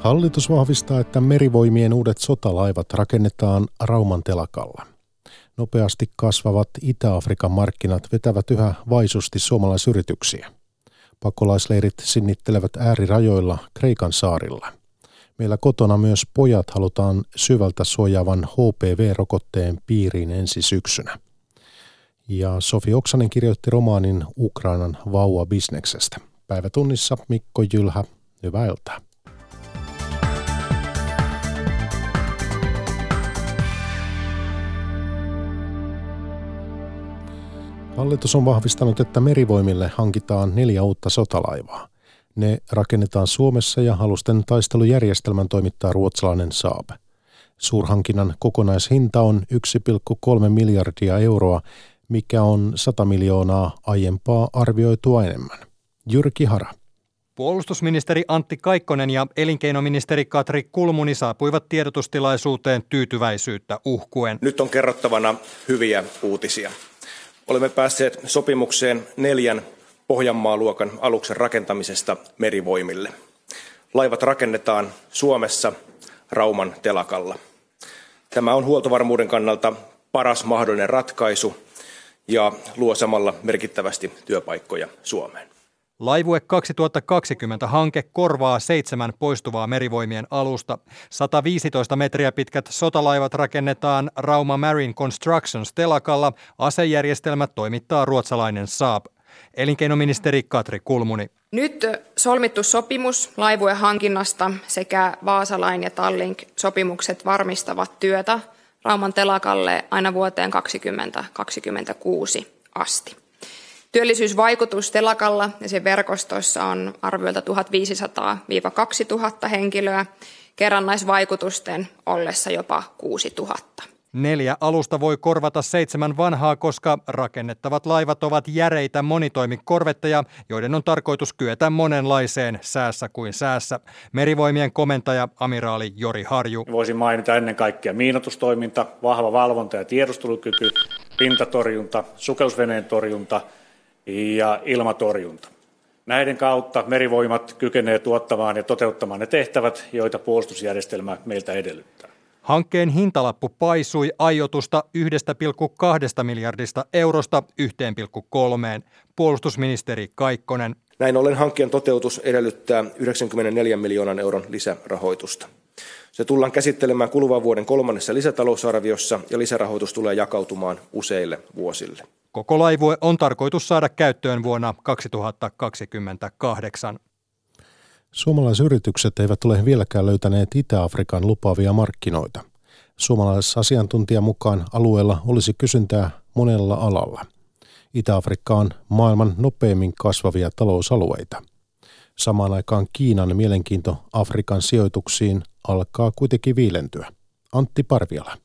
Hallitus vahvistaa, että merivoimien uudet sotalaivat rakennetaan Rauman telakalla. Nopeasti kasvavat Itä-Afrikan markkinat vetävät yhä vaisusti suomalaisyrityksiä. Pakolaisleirit sinnittelevät äärirajoilla Kreikan saarilla. Meillä kotona myös pojat halutaan syvältä suojaavan HPV-rokotteen piiriin ensi syksynä. Ja Sofi Oksanen kirjoitti romaanin Ukrainan vauva-bisneksestä. Päivätunnissa Mikko Jylhä, hyvää iltaa. Hallitus on vahvistanut, että merivoimille hankitaan neljä uutta sotalaivaa. Ne rakennetaan Suomessa ja alusten taistelujärjestelmän toimittaa ruotsalainen Saab. Suurhankinnan kokonaishinta on 1,3 miljardia euroa, mikä on 100 miljoonaa aiempaa arvioitua enemmän. Jyrki Hara. Puolustusministeri Antti Kaikkonen ja elinkeinoministeri Katri Kulmuni saapuivat tiedotustilaisuuteen tyytyväisyyttä uhkuen. Nyt on kerrottavana hyviä uutisia. Olemme päässeet sopimukseen neljän Pohjanmaa-luokan aluksen rakentamisesta merivoimille. Laivat rakennetaan Suomessa Rauman telakalla. Tämä on huoltovarmuuden kannalta paras mahdollinen ratkaisu ja luo samalla merkittävästi työpaikkoja Suomeen. Laivue 2020-hanke korvaa seitsemän poistuvaa merivoimien alusta. 115 metriä pitkät sotalaivat rakennetaan Rauma Marine Constructions telakalla. Asejärjestelmät toimittaa ruotsalainen Saab. Elinkeinoministeri Katri Kulmuni. Nyt solmittu sopimus laivueen hankinnasta sekä Vaasalain ja Tallink sopimukset varmistavat työtä Rauman telakalle aina vuoteen 2026 asti. Työllisyysvaikutus telakalla ja sen verkostoissa on arviolta 1500-2000 henkilöä, kerrannaisvaikutusten ollessa jopa 6000. Neljä alusta voi korvata seitsemän vanhaa, koska rakennettavat laivat ovat järeitä monitoimikorvetteja, joiden on tarkoitus kyetä monenlaiseen säässä kuin säässä. Merivoimien komentaja amiraali Jori Harju. Voisin mainita ennen kaikkea miinotustoiminta, vahva valvonta ja tiedustelukyky, pintatorjunta, sukellusveneen torjunta ja ilmatorjunta. Näiden kautta merivoimat kykenee tuottamaan ja toteuttamaan ne tehtävät, joita puolustusjärjestelmä meiltä edellyttää. Hankkeen hintalappu paisui aiotusta 1,2 miljardista eurosta 1,3. Puolustusministeri Kaikkonen. Näin ollen hankkeen toteutus edellyttää 94 miljoonan euron lisärahoitusta. Se tullaan käsittelemään kuluvan vuoden kolmannessa lisätalousarviossa ja lisärahoitus tulee jakautumaan useille vuosille. Koko laivue on tarkoitus saada käyttöön vuonna 2028. Suomalaisyritykset eivät ole vieläkään löytäneet Itä-Afrikan lupaavia markkinoita. Suomalaisasiantuntijan mukaan alueella olisi kysyntää monella alalla. Itä-Afrikka on maailman nopeimmin kasvavia talousalueita. Samaan aikaan Kiinan mielenkiinto Afrikan sijoituksiin alkaa kuitenkin viilentyä. Antti Parviala.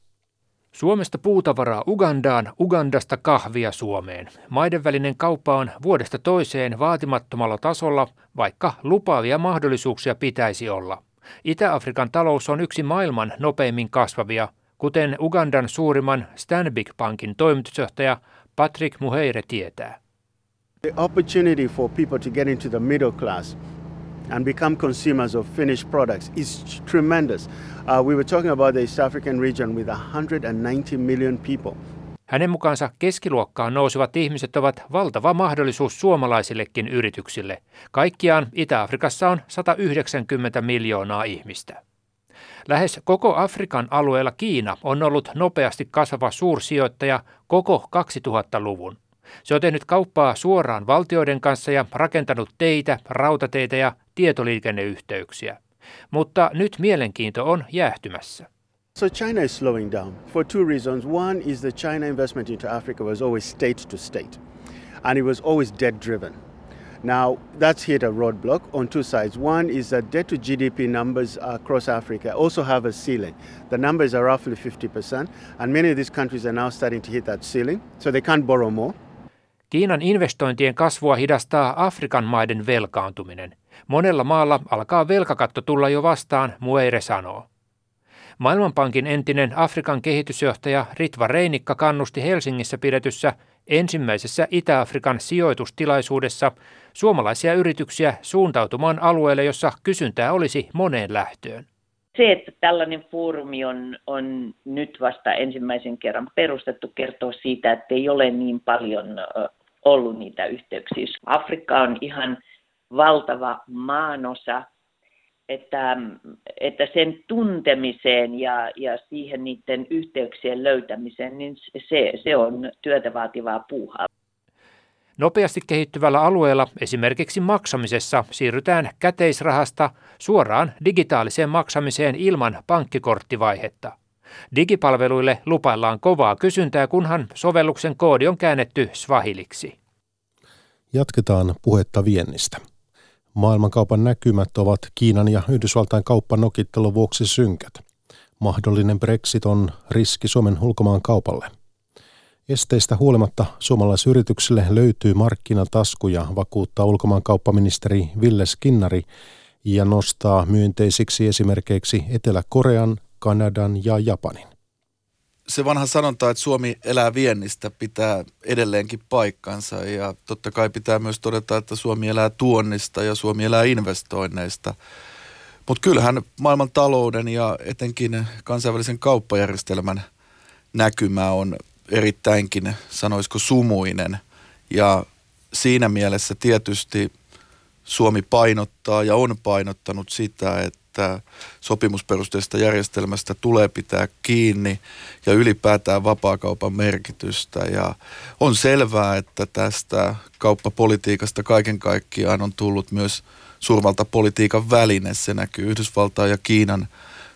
Suomesta puutavaraa Ugandaan, Ugandasta kahvia Suomeen. Maiden välinen kauppa on vuodesta toiseen vaatimattomalla tasolla, vaikka lupaavia mahdollisuuksia pitäisi olla. Itä-Afrikan talous on yksi maailman nopeimmin kasvavia, kuten Ugandan suurimman Stanbic Bankin toimitusjohtaja Patrick Muheire tietää. The opportunity for people to get into the middle class and become consumers of finished products is tremendous. Uh, we were talking about the East African region with 190 million people. Hänen mukaansa keskiluokkaan nousevat ihmiset ovat valtava mahdollisuus suomalaisillekin yrityksille. Kaikkiaan Itä-Afrikassa on 190 miljoonaa ihmistä. Lähes koko Afrikan alueella Kiina on ollut nopeasti kasvava suursijoittaja koko 2000-luvun. Se on tehnyt kauppaa suoraan valtioiden kanssa ja rakentanut teitä, rautateitä ja tietoliikenneyhteyksiä. Mutta nyt mielenkiinto on jäähtymässä. So China is slowing down for two reasons. One is the China investment into Africa was always state to state, and it was always debt driven. Now that's hit a roadblock on two sides. One is that debt to GDP numbers across Africa also have a ceiling. The numbers are roughly 50%, and many of these countries are now starting to hit that ceiling, so they can't borrow more. Kiinan investointien kasvua hidastaa Afrikan maiden velkaantuminen. Monella maalla alkaa velkakatto tulla jo vastaan, Mueire sanoo. Maailmanpankin entinen Afrikan kehitysjohtaja Ritva Reinikka kannusti Helsingissä pidetyssä ensimmäisessä Itä-Afrikan sijoitustilaisuudessa suomalaisia yrityksiä suuntautumaan alueelle, jossa kysyntää olisi moneen lähtöön. Se, että tällainen foorumi on, on nyt vasta ensimmäisen kerran perustettu, kertoo siitä, että ei ole niin paljon ollut niitä yhteyksiä. Afrikka on ihan valtava maanosa, että, että sen tuntemiseen ja, ja siihen niiden yhteyksien löytämiseen, niin se, se on työtä vaativaa puuhaa. Nopeasti kehittyvällä alueella esimerkiksi maksamisessa siirrytään käteisrahasta suoraan digitaaliseen maksamiseen ilman pankkikorttivaihetta. Digipalveluille lupaillaan kovaa kysyntää, kunhan sovelluksen koodi on käännetty swahiliksi. Jatketaan puhetta viennistä. Maailmankaupan näkymät ovat Kiinan ja Yhdysvaltain kauppanokittelun vuoksi synkät. Mahdollinen Brexit on riski Suomen ulkomaan kaupalle. Esteistä huolimatta suomalaisyrityksille löytyy markkinataskuja, vakuuttaa ulkomaankauppaministeri Ville Skinnari ja nostaa myönteisiksi esimerkiksi Etelä-Korean, Kanadan ja Japanin se vanha sanonta, että Suomi elää viennistä, pitää edelleenkin paikkansa ja totta kai pitää myös todeta, että Suomi elää tuonnista ja Suomi elää investoinneista. Mutta kyllähän maailman talouden ja etenkin kansainvälisen kauppajärjestelmän näkymä on erittäinkin, sanoisiko, sumuinen. Ja siinä mielessä tietysti Suomi painottaa ja on painottanut sitä, että että sopimusperusteista järjestelmästä tulee pitää kiinni ja ylipäätään vapaakaupan merkitystä. Ja on selvää, että tästä kauppapolitiikasta kaiken kaikkiaan on tullut myös suurvaltapolitiikan väline. Se näkyy Yhdysvaltain ja Kiinan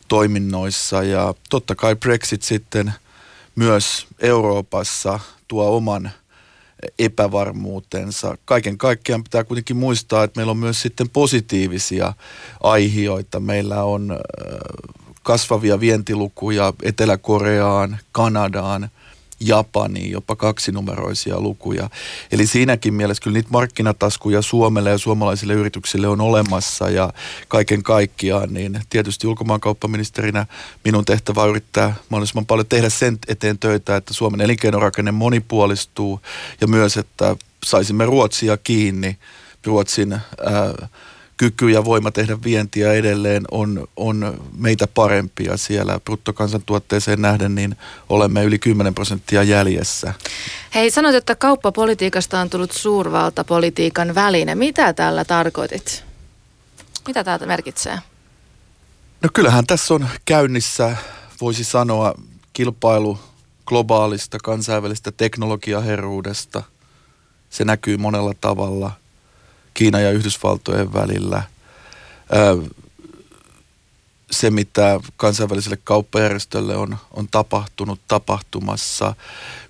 toiminnoissa ja totta kai Brexit sitten myös Euroopassa tuo oman epävarmuutensa. Kaiken kaikkiaan pitää kuitenkin muistaa, että meillä on myös sitten positiivisia aihioita. Meillä on kasvavia vientilukuja Etelä-Koreaan, Kanadaan, Japaniin, jopa kaksinumeroisia lukuja. Eli siinäkin mielessä kyllä niitä markkinataskuja Suomelle ja suomalaisille yrityksille on olemassa ja kaiken kaikkiaan, niin tietysti ulkomaankauppaministerinä minun tehtävä on yrittää mahdollisimman paljon tehdä sen eteen töitä, että Suomen elinkeinorakenne monipuolistuu ja myös, että saisimme Ruotsia kiinni. Ruotsin ää, kyky ja voima tehdä vientiä edelleen on, on meitä parempia siellä bruttokansantuotteeseen nähden, niin olemme yli 10 prosenttia jäljessä. Hei, sanoit, että kauppapolitiikasta on tullut suurvaltapolitiikan väline. Mitä tällä tarkoitit? Mitä tämä merkitsee? No kyllähän tässä on käynnissä, voisi sanoa, kilpailu globaalista kansainvälistä teknologiaherruudesta. Se näkyy monella tavalla – Kiinan ja Yhdysvaltojen välillä. Se, mitä kansainväliselle kauppajärjestölle on, on tapahtunut tapahtumassa.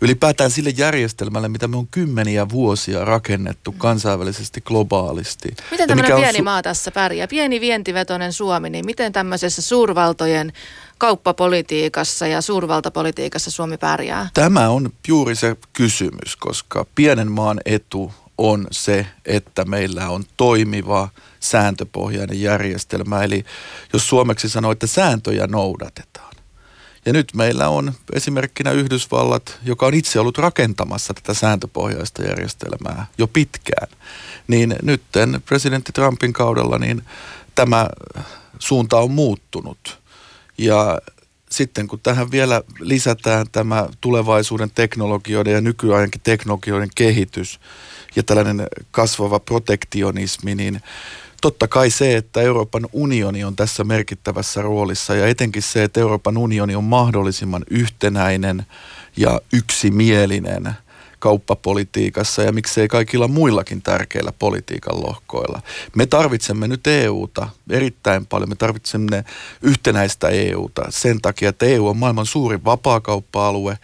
Ylipäätään sille järjestelmälle, mitä me on kymmeniä vuosia rakennettu kansainvälisesti, globaalisti. Miten tämmöinen pieni su- maa tässä pärjää? Pieni vientivetoinen Suomi, niin miten tämmöisessä suurvaltojen kauppapolitiikassa ja suurvaltapolitiikassa Suomi pärjää? Tämä on juuri se kysymys, koska pienen maan etu on se, että meillä on toimiva sääntöpohjainen järjestelmä. Eli jos suomeksi sanoo, että sääntöjä noudatetaan. Ja nyt meillä on esimerkkinä Yhdysvallat, joka on itse ollut rakentamassa tätä sääntöpohjaista järjestelmää jo pitkään. Niin nyt presidentti Trumpin kaudella niin tämä suunta on muuttunut. Ja sitten kun tähän vielä lisätään tämä tulevaisuuden teknologioiden ja nykyajankin teknologioiden kehitys, ja tällainen kasvava protektionismi, niin totta kai se, että Euroopan unioni on tässä merkittävässä roolissa ja etenkin se, että Euroopan unioni on mahdollisimman yhtenäinen ja yksimielinen kauppapolitiikassa ja miksei kaikilla muillakin tärkeillä politiikan lohkoilla. Me tarvitsemme nyt EUta erittäin paljon. Me tarvitsemme yhtenäistä EUta sen takia, että EU on maailman suurin vapaakauppa-alue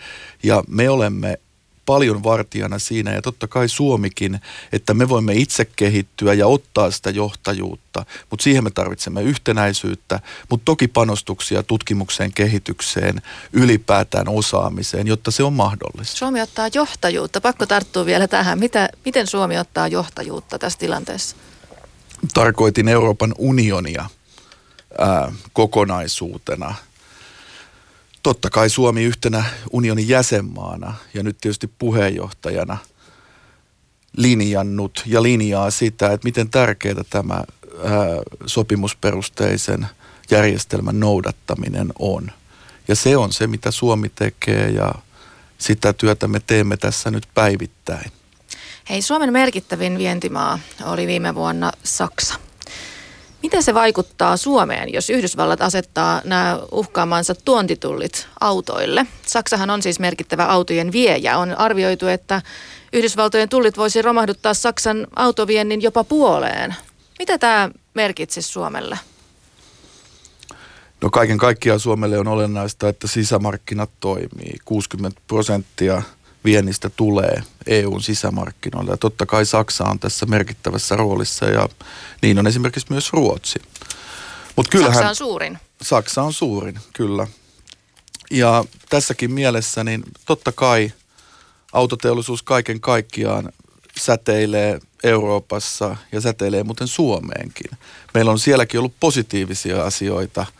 ja me olemme paljon vartijana siinä ja totta kai Suomikin, että me voimme itse kehittyä ja ottaa sitä johtajuutta, mutta siihen me tarvitsemme yhtenäisyyttä, mutta toki panostuksia tutkimukseen, kehitykseen, ylipäätään osaamiseen, jotta se on mahdollista. Suomi ottaa johtajuutta. Pakko tarttua vielä tähän. Mitä, miten Suomi ottaa johtajuutta tässä tilanteessa? Tarkoitin Euroopan unionia ää, kokonaisuutena – totta kai Suomi yhtenä unionin jäsenmaana ja nyt tietysti puheenjohtajana linjannut ja linjaa sitä, että miten tärkeää tämä ää, sopimusperusteisen järjestelmän noudattaminen on. Ja se on se, mitä Suomi tekee ja sitä työtä me teemme tässä nyt päivittäin. Hei, Suomen merkittävin vientimaa oli viime vuonna Saksa. Miten se vaikuttaa Suomeen, jos Yhdysvallat asettaa nämä uhkaamansa tuontitullit autoille? Saksahan on siis merkittävä autojen viejä. On arvioitu, että Yhdysvaltojen tullit voisi romahduttaa Saksan autoviennin jopa puoleen. Mitä tämä merkitsisi Suomelle? No kaiken kaikkiaan Suomelle on olennaista, että sisämarkkinat toimii. 60 prosenttia viennistä tulee EUn sisämarkkinoille. Ja totta kai Saksa on tässä merkittävässä roolissa ja niin on esimerkiksi myös Ruotsi. Mut kyllähän, Saksa on suurin. Saksa on suurin, kyllä. Ja tässäkin mielessä niin totta kai autoteollisuus kaiken kaikkiaan säteilee Euroopassa ja säteilee muuten Suomeenkin. Meillä on sielläkin ollut positiivisia asioita –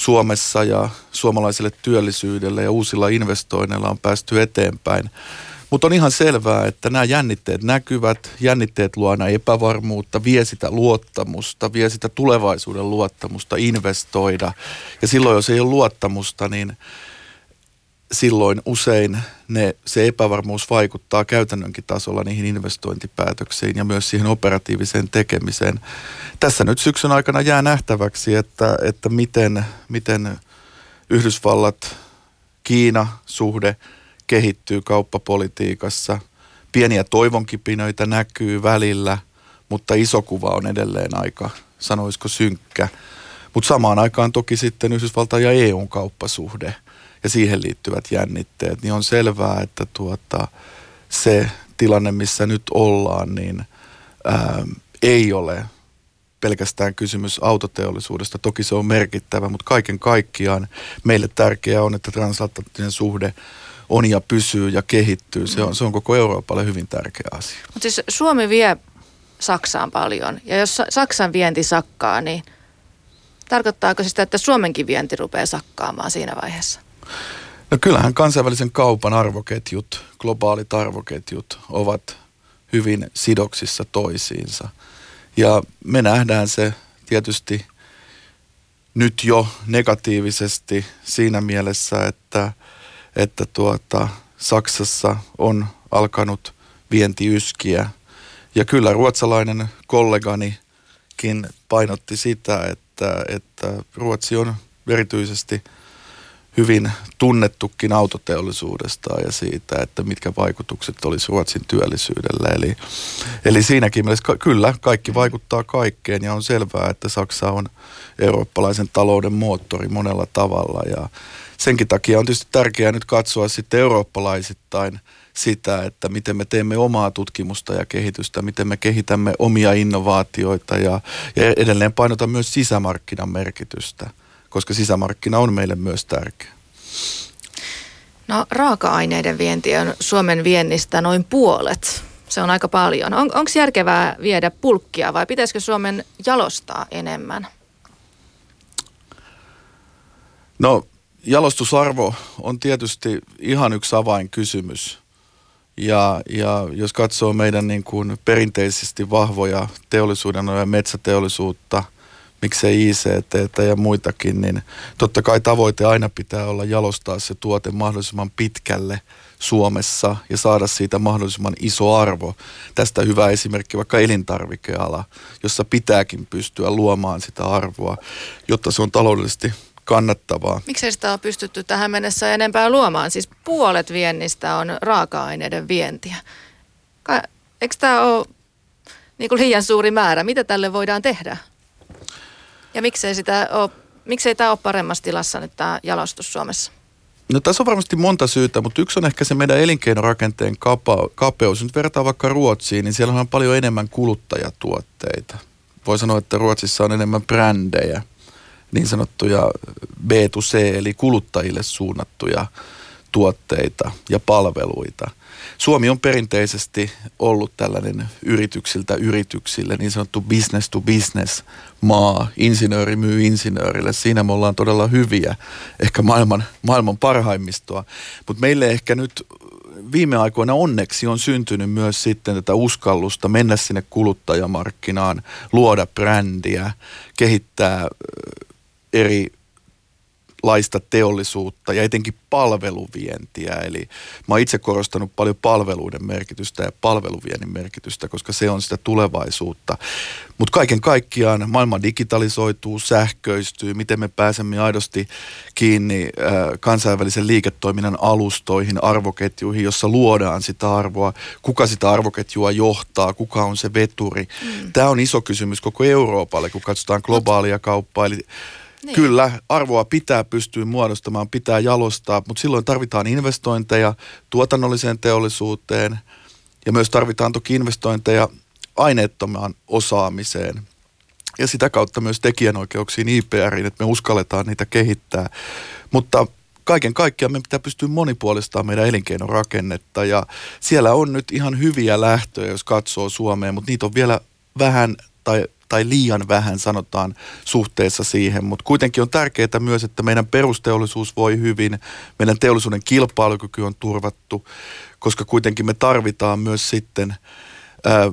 Suomessa ja suomalaiselle työllisyydelle ja uusilla investoinneilla on päästy eteenpäin. Mutta on ihan selvää, että nämä jännitteet näkyvät, jännitteet luo aina epävarmuutta, vie sitä luottamusta, vie sitä tulevaisuuden luottamusta investoida. Ja silloin, jos ei ole luottamusta, niin silloin usein ne, se epävarmuus vaikuttaa käytännönkin tasolla niihin investointipäätöksiin ja myös siihen operatiiviseen tekemiseen. Tässä nyt syksyn aikana jää nähtäväksi, että, että miten, miten Yhdysvallat, Kiina suhde kehittyy kauppapolitiikassa. Pieniä toivonkipinöitä näkyy välillä, mutta iso kuva on edelleen aika, sanoisiko synkkä. Mutta samaan aikaan toki sitten Yhdysvaltain ja EUn kauppasuhde – ja siihen liittyvät jännitteet, niin on selvää, että tuota, se tilanne, missä nyt ollaan, niin ää, ei ole pelkästään kysymys autoteollisuudesta. Toki se on merkittävä, mutta kaiken kaikkiaan meille tärkeää on, että transatlanttinen suhde on ja pysyy ja kehittyy. Se on, se on koko Euroopalle hyvin tärkeä asia. Mutta siis Suomi vie Saksaan paljon ja jos Saksan vienti sakkaa, niin tarkoittaako se sitä, että Suomenkin vienti rupeaa sakkaamaan siinä vaiheessa? No kyllähän kansainvälisen kaupan arvoketjut, globaalit arvoketjut ovat hyvin sidoksissa toisiinsa. Ja me nähdään se tietysti nyt jo negatiivisesti siinä mielessä, että, että tuota, Saksassa on alkanut vienti yskiä. Ja kyllä ruotsalainen kolleganikin painotti sitä, että, että Ruotsi on erityisesti – hyvin tunnettukin autoteollisuudesta ja siitä, että mitkä vaikutukset olisi Ruotsin työllisyydellä. Eli, eli siinäkin mielessä kyllä kaikki vaikuttaa kaikkeen ja on selvää, että Saksa on eurooppalaisen talouden moottori monella tavalla ja senkin takia on tietysti tärkeää nyt katsoa sitten eurooppalaisittain sitä, että miten me teemme omaa tutkimusta ja kehitystä, miten me kehitämme omia innovaatioita ja, ja edelleen painotan myös sisämarkkinan merkitystä koska sisämarkkina on meille myös tärkeä. No raaka-aineiden vienti on Suomen viennistä noin puolet. Se on aika paljon. On, Onko järkevää viedä pulkkia vai pitäisikö Suomen jalostaa enemmän? No jalostusarvo on tietysti ihan yksi avainkysymys. Ja, ja jos katsoo meidän niin kuin perinteisesti vahvoja teollisuuden ja metsäteollisuutta – miksei ICT ja muitakin, niin totta kai tavoite aina pitää olla jalostaa se tuote mahdollisimman pitkälle Suomessa ja saada siitä mahdollisimman iso arvo. Tästä hyvä esimerkki vaikka elintarvikeala, jossa pitääkin pystyä luomaan sitä arvoa, jotta se on taloudellisesti kannattavaa. Miksei sitä ole pystytty tähän mennessä enempää luomaan? Siis puolet viennistä on raaka-aineiden vientiä. Eikö tämä ole niin kuin liian suuri määrä? Mitä tälle voidaan tehdä? Ja miksei, sitä ole, miksei tämä ole paremmassa tilassa nyt tämä jalostus Suomessa? No tässä on varmasti monta syytä, mutta yksi on ehkä se meidän elinkeinorakenteen kapa, kapeus. Nyt vertaa vaikka Ruotsiin, niin siellä on paljon enemmän kuluttajatuotteita. Voi sanoa, että Ruotsissa on enemmän brändejä, niin sanottuja B2C, eli kuluttajille suunnattuja tuotteita ja palveluita. Suomi on perinteisesti ollut tällainen yrityksiltä yrityksille, niin sanottu business to business maa. Insinööri myy insinöörille. Siinä me ollaan todella hyviä, ehkä maailman, maailman parhaimmistoa. Mutta meille ehkä nyt viime aikoina onneksi on syntynyt myös sitten tätä uskallusta mennä sinne kuluttajamarkkinaan, luoda brändiä, kehittää eri laista teollisuutta ja etenkin palveluvientiä. Eli mä oon itse korostanut paljon palveluiden merkitystä ja palveluviennin merkitystä, koska se on sitä tulevaisuutta. Mutta kaiken kaikkiaan maailma digitalisoituu, sähköistyy, miten me pääsemme aidosti kiinni äh, kansainvälisen liiketoiminnan alustoihin, arvoketjuihin, jossa luodaan sitä arvoa, kuka sitä arvoketjua johtaa, kuka on se veturi. Mm. Tämä on iso kysymys koko Euroopalle, kun katsotaan globaalia kauppaa. Eli niin. Kyllä, arvoa pitää pystyä muodostamaan, pitää jalostaa, mutta silloin tarvitaan investointeja tuotannolliseen teollisuuteen ja myös tarvitaan toki investointeja aineettomaan osaamiseen ja sitä kautta myös tekijänoikeuksiin IPRiin, että me uskalletaan niitä kehittää. Mutta kaiken kaikkiaan meidän pitää pystyä monipuolistamaan meidän elinkeinorakennetta ja siellä on nyt ihan hyviä lähtöjä, jos katsoo Suomeen, mutta niitä on vielä vähän tai tai liian vähän sanotaan suhteessa siihen, mutta kuitenkin on tärkeää myös, että meidän perusteollisuus voi hyvin, meidän teollisuuden kilpailukyky on turvattu, koska kuitenkin me tarvitaan myös sitten ää,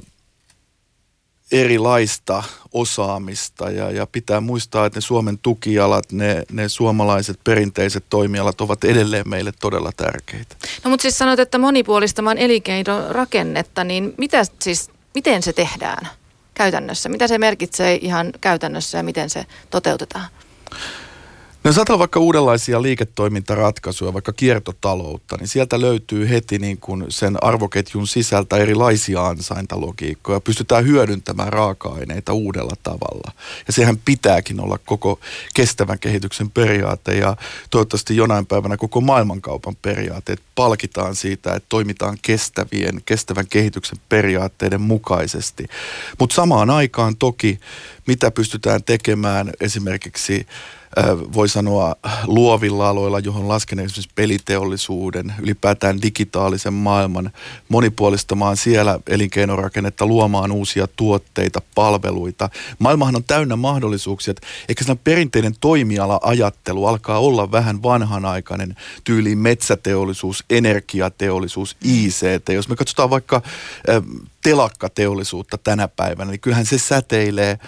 erilaista osaamista ja, ja pitää muistaa, että ne Suomen tukialat, ne, ne suomalaiset perinteiset toimialat ovat edelleen meille todella tärkeitä. No mutta siis sanoit, että monipuolistamaan elinkeinorakennetta, niin mitä siis, miten se tehdään? Käytännössä? Mitä se merkitsee ihan käytännössä ja miten se toteutetaan? No jos ajatellaan vaikka uudenlaisia liiketoimintaratkaisuja, vaikka kiertotaloutta, niin sieltä löytyy heti niin kuin sen arvoketjun sisältä erilaisia ansaintalogiikkoja. Pystytään hyödyntämään raaka-aineita uudella tavalla. Ja sehän pitääkin olla koko kestävän kehityksen periaate ja toivottavasti jonain päivänä koko maailmankaupan periaate. Että palkitaan siitä, että toimitaan kestävien, kestävän kehityksen periaatteiden mukaisesti. Mutta samaan aikaan toki, mitä pystytään tekemään esimerkiksi voi sanoa luovilla aloilla, johon lasken esimerkiksi peliteollisuuden, ylipäätään digitaalisen maailman, monipuolistamaan siellä elinkeinorakennetta, luomaan uusia tuotteita, palveluita. Maailmahan on täynnä mahdollisuuksia, että ehkä sellainen perinteinen toimiala-ajattelu alkaa olla vähän vanhanaikainen, tyyliin metsäteollisuus, energiateollisuus, ICT. Jos me katsotaan vaikka telakkateollisuutta tänä päivänä, niin kyllähän se säteilee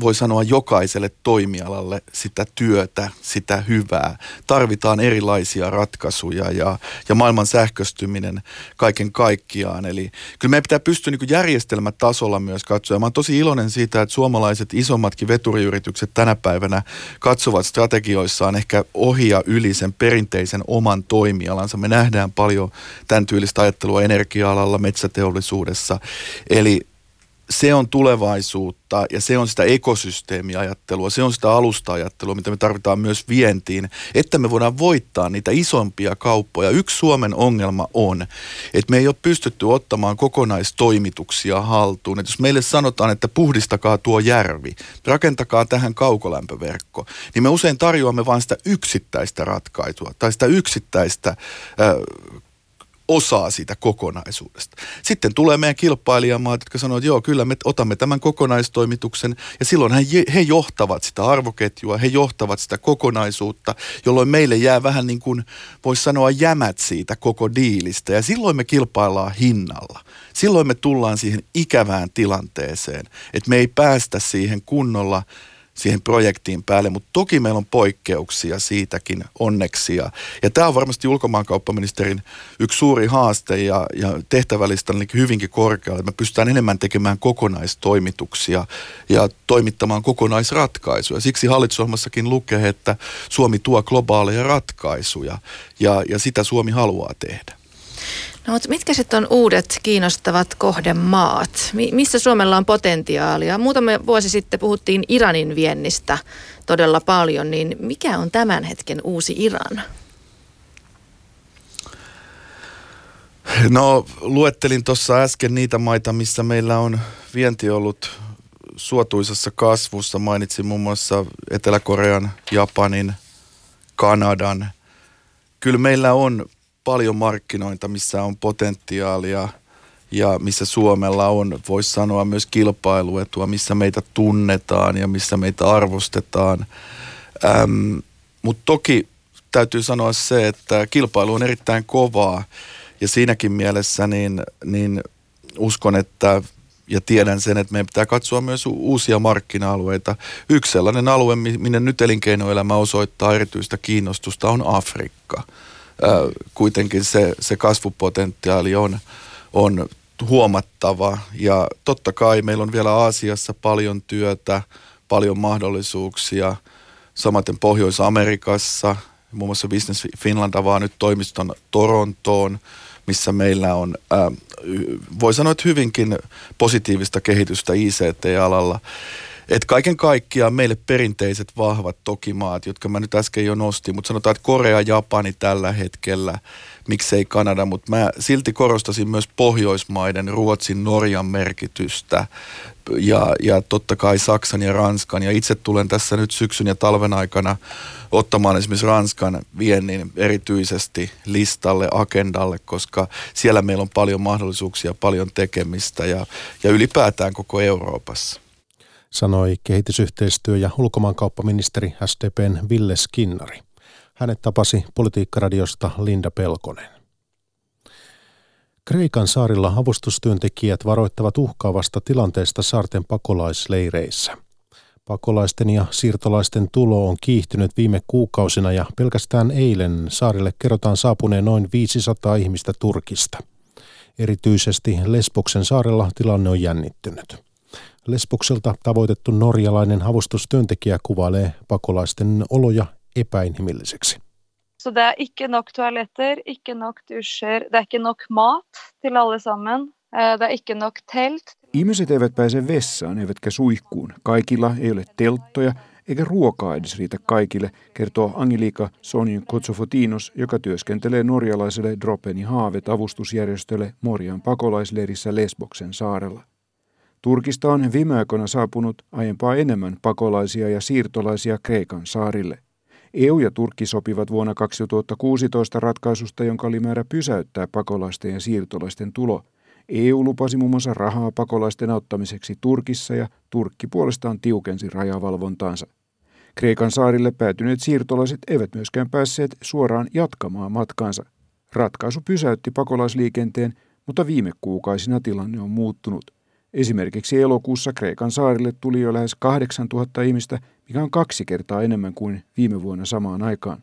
voi sanoa jokaiselle toimialalle sitä työtä, sitä hyvää. Tarvitaan erilaisia ratkaisuja ja, ja maailman sähköstyminen kaiken kaikkiaan. Eli kyllä meidän pitää pystyä niin järjestelmätasolla myös katsoa. Mä oon tosi iloinen siitä, että suomalaiset isommatkin veturiyritykset tänä päivänä katsovat strategioissaan ehkä ohi ja yli sen perinteisen oman toimialansa. Me nähdään paljon tämän tyylistä ajattelua energia-alalla, metsäteollisuudessa. Eli se on tulevaisuutta ja se on sitä ekosysteemiajattelua, se on sitä alusta-ajattelua, mitä me tarvitaan myös vientiin, että me voidaan voittaa niitä isompia kauppoja. Yksi Suomen ongelma on, että me ei ole pystytty ottamaan kokonaistoimituksia haltuun. Että jos meille sanotaan, että puhdistakaa tuo järvi, rakentakaa tähän kaukolämpöverkko, niin me usein tarjoamme vain sitä yksittäistä ratkaisua tai sitä yksittäistä äh, osaa siitä kokonaisuudesta. Sitten tulee meidän kilpailijamaat, jotka sanoo, että joo, kyllä me otamme tämän kokonaistoimituksen ja silloin he, he johtavat sitä arvoketjua, he johtavat sitä kokonaisuutta, jolloin meille jää vähän niin kuin, voisi sanoa, jämät siitä koko diilistä ja silloin me kilpaillaan hinnalla. Silloin me tullaan siihen ikävään tilanteeseen, että me ei päästä siihen kunnolla siihen projektiin päälle, mutta toki meillä on poikkeuksia siitäkin onneksi. Ja, ja tämä on varmasti ulkomaankauppaministerin yksi suuri haaste ja, ja tehtävälistä on hyvinkin korkealla. Me pystytään enemmän tekemään kokonaistoimituksia ja toimittamaan kokonaisratkaisuja. Siksi hallitusohjelmassakin lukee, että Suomi tuo globaaleja ratkaisuja ja, ja sitä Suomi haluaa tehdä. No, mutta mitkä sitten on uudet kiinnostavat kohdemaat? missä Suomella on potentiaalia? Muutama vuosi sitten puhuttiin Iranin viennistä todella paljon, niin mikä on tämän hetken uusi Iran? No luettelin tuossa äsken niitä maita, missä meillä on vienti ollut suotuisassa kasvussa. Mainitsin muun muassa Etelä-Korean, Japanin, Kanadan. Kyllä meillä on paljon markkinoita, missä on potentiaalia ja missä Suomella on, voisi sanoa myös kilpailuetua, missä meitä tunnetaan ja missä meitä arvostetaan. Ähm, Mutta toki täytyy sanoa se, että kilpailu on erittäin kovaa ja siinäkin mielessä niin, niin uskon, että ja tiedän sen, että meidän pitää katsoa myös uusia markkina-alueita. Yksi sellainen alue, minne nyt elinkeinoelämä osoittaa erityistä kiinnostusta, on Afrikka. Kuitenkin se, se kasvupotentiaali on, on huomattava ja totta kai meillä on vielä Aasiassa paljon työtä, paljon mahdollisuuksia. Samaten Pohjois-Amerikassa, muun muassa Business Finland avaa nyt toimiston Torontoon – missä meillä on, ää, voi sanoa, että hyvinkin positiivista kehitystä ICT-alalla. Et kaiken kaikkiaan meille perinteiset vahvat tokimaat, jotka mä nyt äsken jo nostin, mutta sanotaan, että Korea, Japani tällä hetkellä, miksei Kanada, mutta mä silti korostasin myös Pohjoismaiden, Ruotsin, Norjan merkitystä ja, ja totta kai Saksan ja Ranskan. Ja itse tulen tässä nyt syksyn ja talven aikana ottamaan esimerkiksi Ranskan viennin erityisesti listalle, agendalle, koska siellä meillä on paljon mahdollisuuksia, paljon tekemistä ja, ja ylipäätään koko Euroopassa. Sanoi kehitysyhteistyö- ja ulkomaankauppaministeri SDPn Ville Skinnari. Hänet tapasi Politiikkaradiosta Linda Pelkonen. Kreikan saarilla avustustyöntekijät varoittavat uhkaavasta tilanteesta saarten pakolaisleireissä. Pakolaisten ja siirtolaisten tulo on kiihtynyt viime kuukausina ja pelkästään eilen saarille kerrotaan saapuneen noin 500 ihmistä Turkista. Erityisesti Lesboksen saarella tilanne on jännittynyt. Lesbokselta tavoitettu norjalainen avustustyöntekijä kuvailee pakolaisten oloja epäinhimilliseksi. Så det er ikke nok toaletter, ikke nok dusjer, det er ikke nok mat til alle sammen. Eh, det er ikke nok telt. Ihmiset eivät pääse vessaan eivätkä suihkuun. Kaikilla ei ole telttoja eikä ruokaa edes riitä kaikille, kertoo Angelika Sonjun Kotsofotinos, joka työskentelee norjalaiselle Dropeni Haavet avustusjärjestölle Morian pakolaisleirissä Lesboksen saarella. Turkista on viime aikoina saapunut aiempaa enemmän pakolaisia ja siirtolaisia Kreikan saarille – EU ja Turkki sopivat vuonna 2016 ratkaisusta, jonka oli määrä pysäyttää pakolaisten ja siirtolaisten tulo. EU lupasi muun muassa rahaa pakolaisten auttamiseksi Turkissa ja Turkki puolestaan tiukensi rajavalvontaansa. Kreikan saarille päätyneet siirtolaiset eivät myöskään päässeet suoraan jatkamaan matkaansa. Ratkaisu pysäytti pakolaisliikenteen, mutta viime kuukausina tilanne on muuttunut. Esimerkiksi elokuussa Kreikan saarille tuli jo lähes 8000 ihmistä, mikä on kaksi kertaa enemmän kuin viime vuonna samaan aikaan.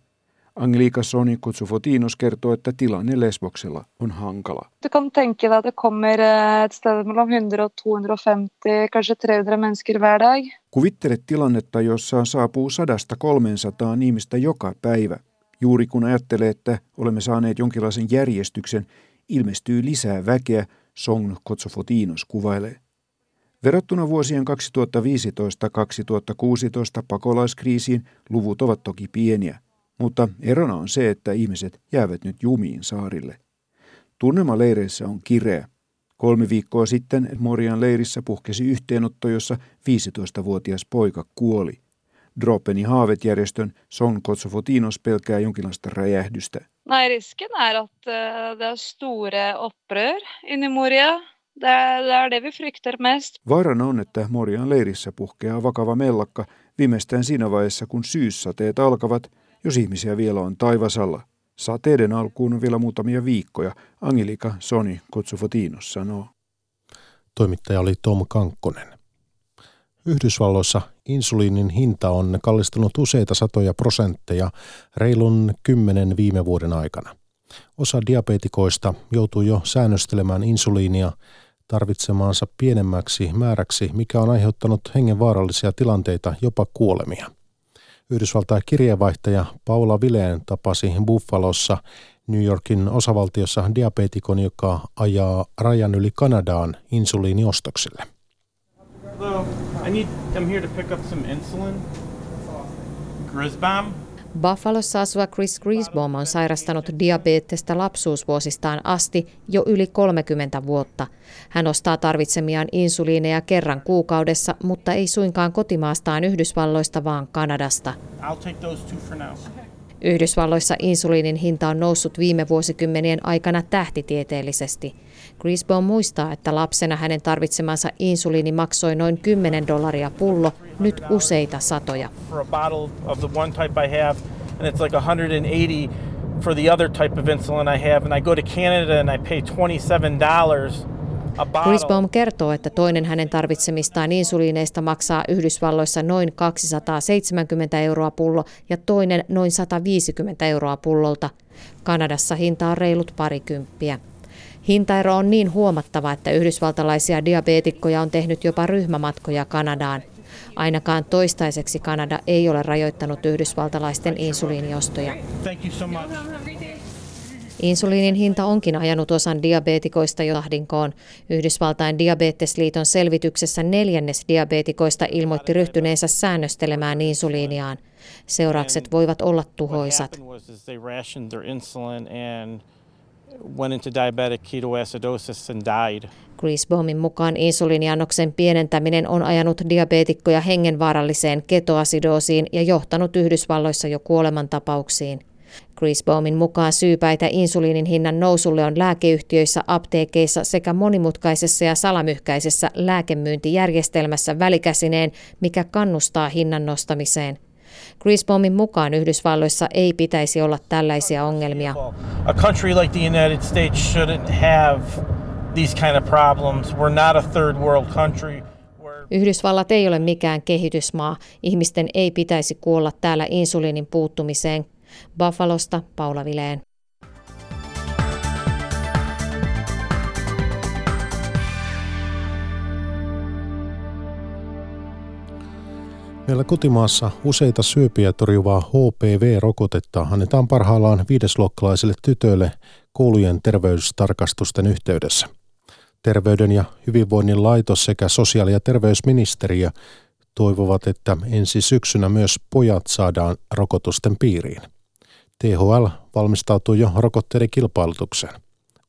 Angelika Soni Kutsufotinos kertoo, että tilanne Lesboksella on hankala. Du kan tänke dig, että kommer eh, et sted mellom 100 og 250, kanskje 300 mennesker hver dag. Kuvittele tilannetta, jossa saapuu sadasta 300 ihmistä joka päivä. Juuri kun ajattelee, että olemme saaneet jonkinlaisen järjestyksen, ilmestyy lisää väkeä, Song Kotsofotinos kuvailee. Verrattuna vuosien 2015-2016 pakolaiskriisiin luvut ovat toki pieniä, mutta erona on se, että ihmiset jäävät nyt jumiin saarille. Tunnelma leireissä on kireä. Kolme viikkoa sitten Morian leirissä puhkesi yhteenotto, jossa 15-vuotias poika kuoli. Dropeni Haavet-järjestön Son Kotsofotinos pelkää jonkinlaista räjähdystä. Nej, risken är att eh, det är stora upprör inne i Moria. Det är, det är det vi fryktar mest. Vaarana on, että Morian leirissä puhkeaa vakava mellakka viimeistään siinä vaiheessa, kun syyssateet alkavat, jos ihmisiä vielä on taivasalla. Sateiden alkuun on vielä muutamia viikkoja, Angelika Soni Kotsofotinos sanoo. Toimittaja oli Tom Kankkonen. Yhdysvalloissa insuliinin hinta on kallistunut useita satoja prosentteja reilun kymmenen viime vuoden aikana. Osa diabetikoista joutuu jo säännöstelemään insuliinia tarvitsemaansa pienemmäksi määräksi, mikä on aiheuttanut hengenvaarallisia tilanteita, jopa kuolemia. Yhdysvaltain kirjeenvaihtaja Paula Vileen tapasi Buffalossa New Yorkin osavaltiossa diabetikon, joka ajaa rajan yli Kanadaan insuliiniostoksille. Hello. I need, I'm here to pick up some insulin. Grisbam. Buffalossa asuva Chris Grisbom on sairastanut diabetesta lapsuusvuosistaan asti jo yli 30 vuotta. Hän ostaa tarvitsemiaan insuliineja kerran kuukaudessa, mutta ei suinkaan kotimaastaan Yhdysvalloista, vaan Kanadasta. Yhdysvalloissa insuliinin hinta on noussut viime vuosikymmenien aikana tähtitieteellisesti. Grisbaum muistaa, että lapsena hänen tarvitsemansa insuliini maksoi noin 10 dollaria pullo, nyt useita satoja. for the other type of insulin I have, and I go to Canada and I pay $27 Grisbaum kertoo, että toinen hänen tarvitsemistaan insuliineista maksaa Yhdysvalloissa noin 270 euroa pullo ja toinen noin 150 euroa pullolta. Kanadassa hinta on reilut parikymppiä. Hintaero on niin huomattava, että yhdysvaltalaisia diabeetikkoja on tehnyt jopa ryhmämatkoja Kanadaan. Ainakaan toistaiseksi Kanada ei ole rajoittanut yhdysvaltalaisten insuliiniostoja. Thank you so much. Insuliinin hinta onkin ajanut osan diabeetikoista jo ahdinkoon. Yhdysvaltain diabetesliiton selvityksessä neljännes diabeetikoista ilmoitti ryhtyneensä säännöstelemään insuliiniaan. Seuraukset voivat olla tuhoisat. died. Baumin mukaan insuliiniannoksen pienentäminen on ajanut diabeetikkoja hengenvaaralliseen ketoasidoosiin ja johtanut Yhdysvalloissa jo kuolemantapauksiin. Baumin mukaan syypäitä insuliinin hinnan nousulle on lääkeyhtiöissä, apteekeissa sekä monimutkaisessa ja salamyhkäisessä lääkemyyntijärjestelmässä välikäsineen, mikä kannustaa hinnan nostamiseen. Baumin mukaan Yhdysvalloissa ei pitäisi olla tällaisia ongelmia. A country like the United States shouldn't have these kind of problems. We're not a third world country. Yhdysvallat ei ole mikään kehitysmaa. Ihmisten ei pitäisi kuolla täällä insuliinin puuttumiseen, Buffalosta Paula Vileen. Meillä kotimaassa useita syöpiä torjuvaa HPV-rokotetta annetaan parhaillaan viidesluokkalaisille tytöille koulujen terveystarkastusten yhteydessä. Terveyden ja hyvinvoinnin laitos sekä sosiaali- ja terveysministeriö toivovat, että ensi syksynä myös pojat saadaan rokotusten piiriin. THL valmistautuu jo rokotteiden kilpailutukseen.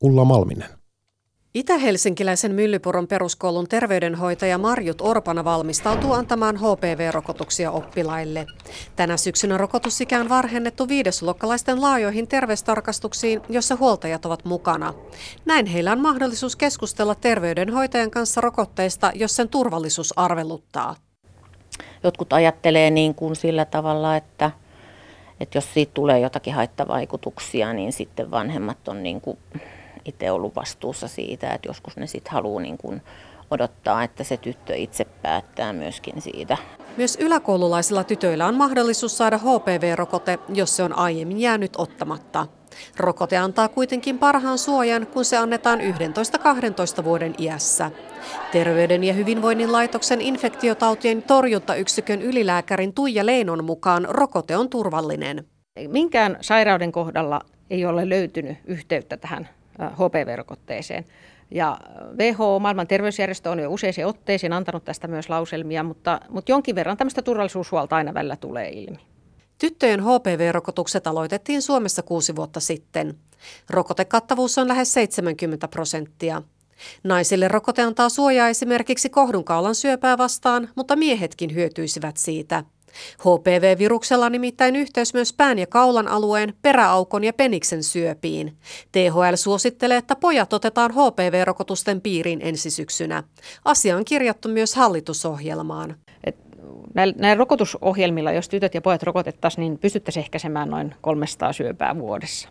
Ulla Malminen. Itä-Helsinkiläisen Myllypuron peruskoulun terveydenhoitaja Marjut Orpana valmistautuu antamaan HPV-rokotuksia oppilaille. Tänä syksynä rokotusikä on varhennettu viidesluokkalaisten laajoihin terveystarkastuksiin, jossa huoltajat ovat mukana. Näin heillä on mahdollisuus keskustella terveydenhoitajan kanssa rokotteista, jos sen turvallisuus arveluttaa. Jotkut ajattelee niin kuin sillä tavalla, että että jos siitä tulee jotakin haittavaikutuksia, niin sitten vanhemmat on niin kuin itse ollut vastuussa siitä, että joskus ne sitten haluaa niin kuin odottaa, että se tyttö itse päättää myöskin siitä. Myös yläkoululaisilla tytöillä on mahdollisuus saada HPV-rokote, jos se on aiemmin jäänyt ottamatta. Rokote antaa kuitenkin parhaan suojan, kun se annetaan 11-12 vuoden iässä. Terveyden ja hyvinvoinnin laitoksen infektiotautien torjuntayksikön ylilääkärin Tuija Leinon mukaan rokote on turvallinen. Minkään sairauden kohdalla ei ole löytynyt yhteyttä tähän HPV-rokotteeseen. Ja WHO, maailman terveysjärjestö, on jo useisiin otteisiin antanut tästä myös lauselmia, mutta, mutta jonkin verran tämmöistä turvallisuushuolta aina välillä tulee ilmi. Tyttöjen HPV-rokotukset aloitettiin Suomessa kuusi vuotta sitten. Rokotekattavuus on lähes 70 prosenttia. Naisille rokote antaa suojaa esimerkiksi kohdunkaulan syöpää vastaan, mutta miehetkin hyötyisivät siitä. HPV-viruksella on nimittäin yhteys myös pään ja kaulan alueen, peräaukon ja peniksen syöpiin. THL suosittelee, että pojat otetaan HPV-rokotusten piiriin ensi syksynä. Asia on kirjattu myös hallitusohjelmaan. Näillä, näillä rokotusohjelmilla, jos tytöt ja pojat rokotettaisiin, niin pystyttäisiin ehkäisemään noin 300 syöpää vuodessa.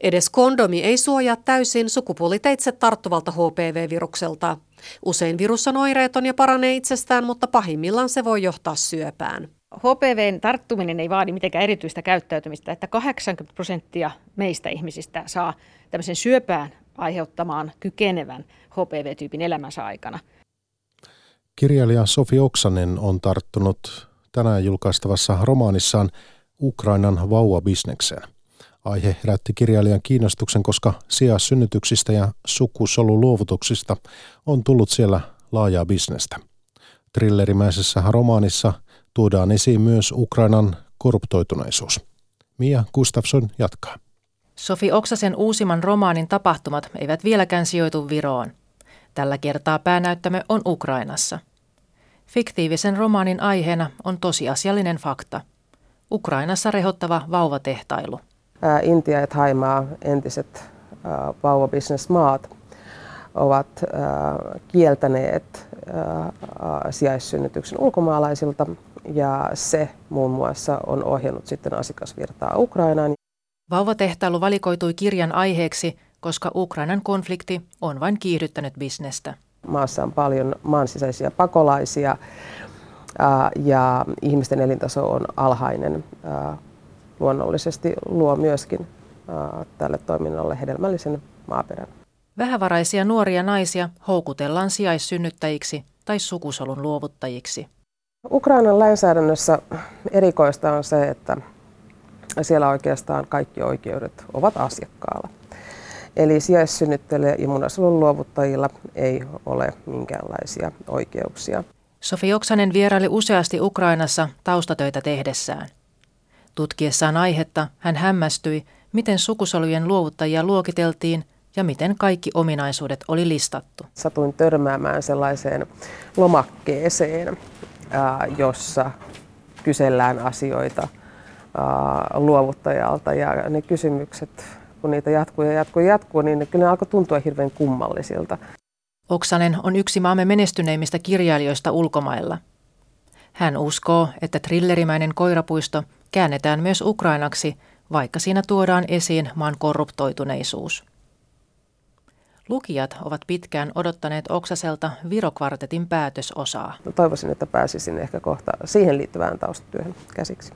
Edes kondomi ei suojaa täysin sukupuoliteitse tarttuvalta HPV-virukselta. Usein virus on oireeton ja paranee itsestään, mutta pahimmillaan se voi johtaa syöpään. HPVn tarttuminen ei vaadi mitenkään erityistä käyttäytymistä, että 80 prosenttia meistä ihmisistä saa tämmöisen syöpään aiheuttamaan kykenevän HPV-tyypin elämänsä aikana. Kirjailija Sofi Oksanen on tarttunut tänään julkaistavassa romaanissaan Ukrainan vauvabisnekseen. Aihe herätti kirjailijan kiinnostuksen, koska synnytyksistä ja sukusoluluovutuksista on tullut siellä laajaa bisnestä. Trillerimäisessä romaanissa tuodaan esiin myös Ukrainan korruptoituneisuus. Mia Gustafsson jatkaa. Sofi Oksasen uusimman romaanin tapahtumat eivät vieläkään sijoitu Viroon. Tällä kertaa päänäyttämö on Ukrainassa. Fiktiivisen romaanin aiheena on tosiasiallinen fakta. Ukrainassa rehottava vauvatehtailu. Intia ja Thaimaa, entiset vauvabisnesmaat, ovat kieltäneet sijaissynnytyksen ulkomaalaisilta ja se muun muassa on ohjannut sitten asiakasvirtaa Ukrainaan. Vauvatehtailu valikoitui kirjan aiheeksi, koska Ukrainan konflikti on vain kiihdyttänyt bisnestä. Maassa on paljon maansisäisiä pakolaisia ja ihmisten elintaso on alhainen. Luonnollisesti luo myöskin tälle toiminnalle hedelmällisen maaperän. Vähävaraisia nuoria naisia houkutellaan sijaissynnyttäjiksi tai sukusolun luovuttajiksi. Ukrainan lainsäädännössä erikoista on se, että siellä oikeastaan kaikki oikeudet ovat asiakkaalla. Eli sijaissynnyttäjillä ja munasolun luovuttajilla ei ole minkäänlaisia oikeuksia. Sofi Oksanen vieraili useasti Ukrainassa taustatöitä tehdessään. Tutkiessaan aihetta hän hämmästyi, miten sukusolujen luovuttajia luokiteltiin ja miten kaikki ominaisuudet oli listattu. Satuin törmäämään sellaiseen lomakkeeseen, jossa kysellään asioita luovuttajalta ja ne kysymykset, kun niitä jatkuu ja jatkuu ja jatkuu, niin ne kyllä alkoi tuntua hirveän kummallisilta. Oksanen on yksi maamme menestyneimmistä kirjailijoista ulkomailla. Hän uskoo, että trillerimäinen koirapuisto käännetään myös ukrainaksi, vaikka siinä tuodaan esiin maan korruptoituneisuus. Lukijat ovat pitkään odottaneet Oksaselta Virokvartetin päätösosaa. Toivoisin, että pääsisin ehkä kohta siihen liittyvään taustatyöhön käsiksi.